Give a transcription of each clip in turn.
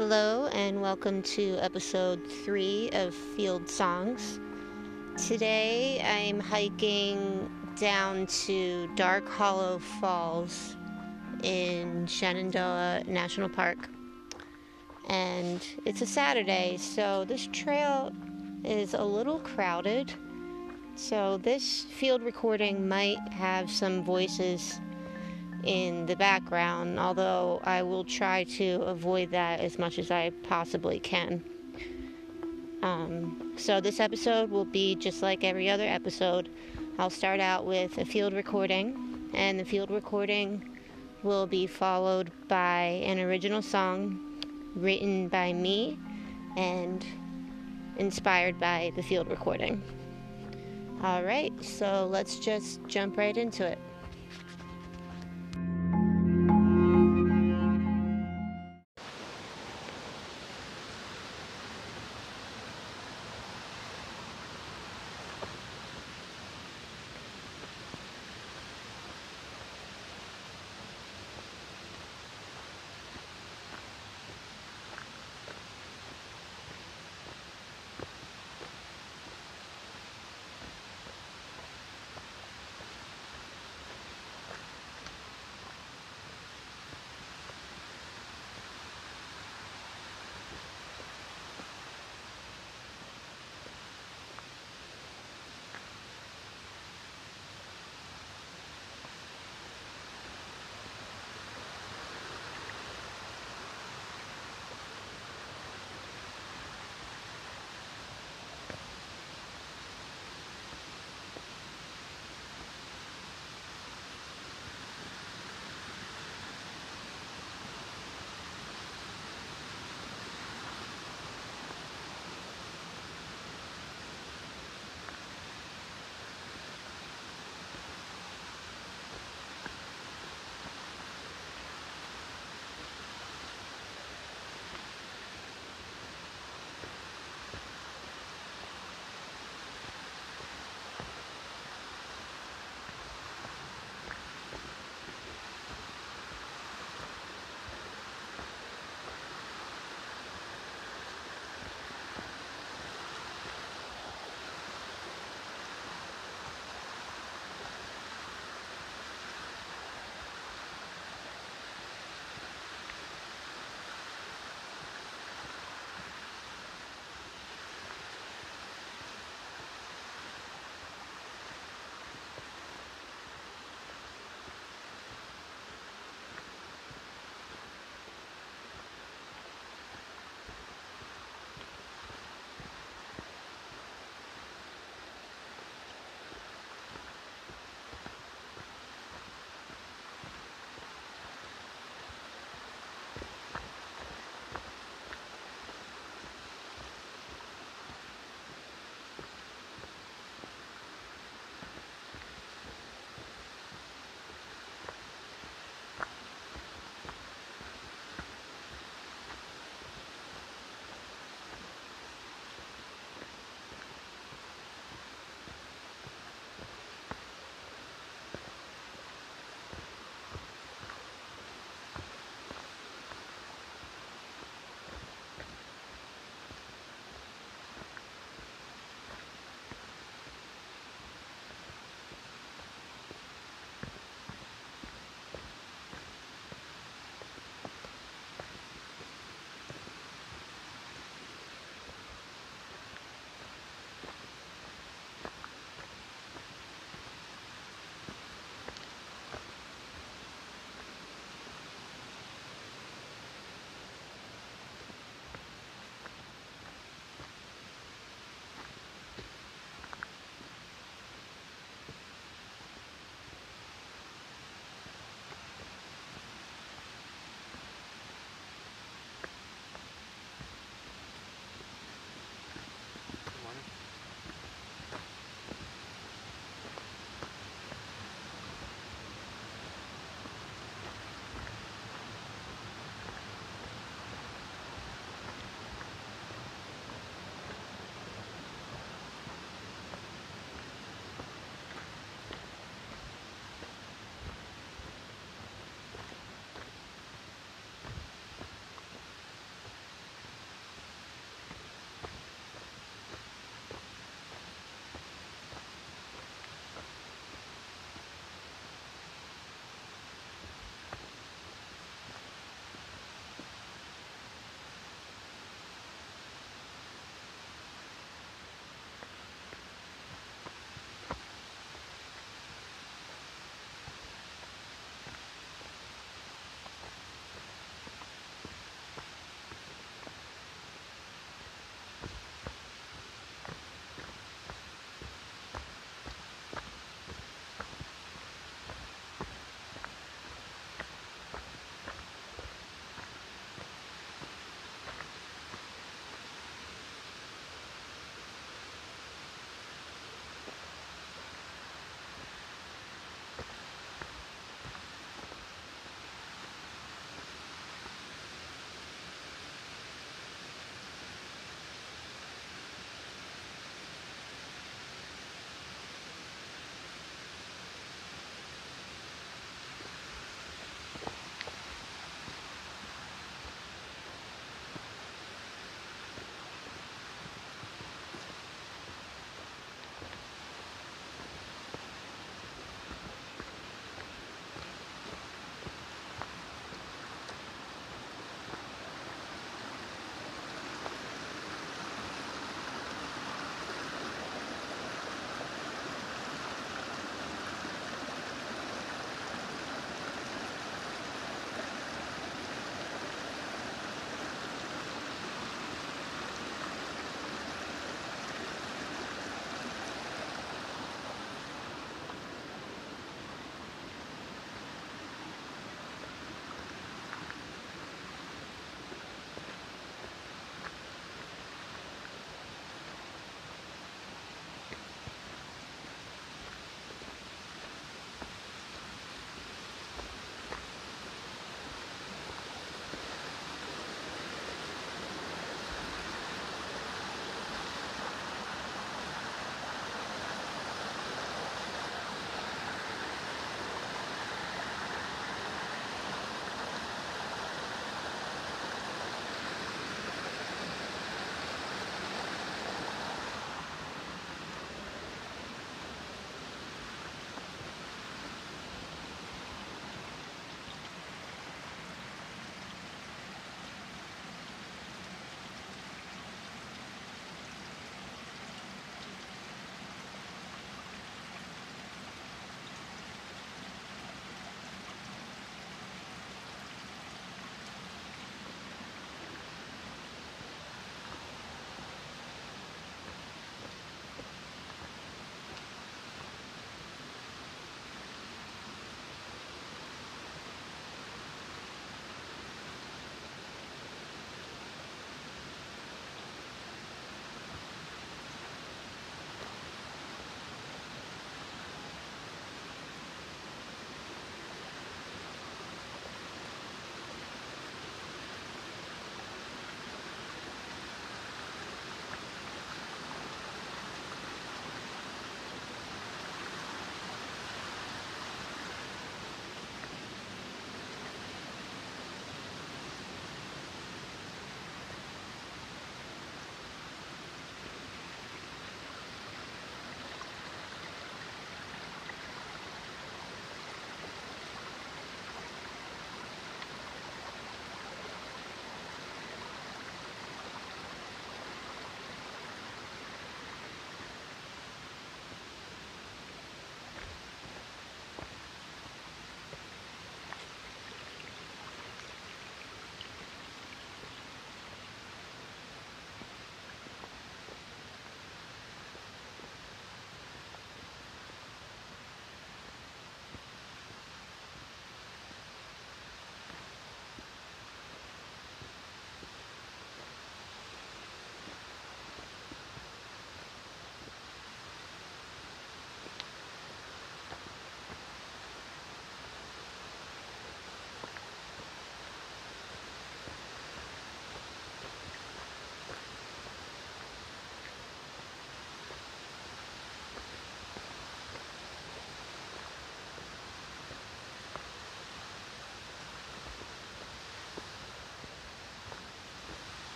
Hello, and welcome to episode three of Field Songs. Today I'm hiking down to Dark Hollow Falls in Shenandoah National Park. And it's a Saturday, so this trail is a little crowded. So this field recording might have some voices in the background, although I will try to avoid that as much as I possibly can. Um, so, this episode will be just like every other episode. I'll start out with a field recording, and the field recording will be followed by an original song written by me and inspired by the field recording. Alright, so let's just jump right into it.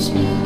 Christmas.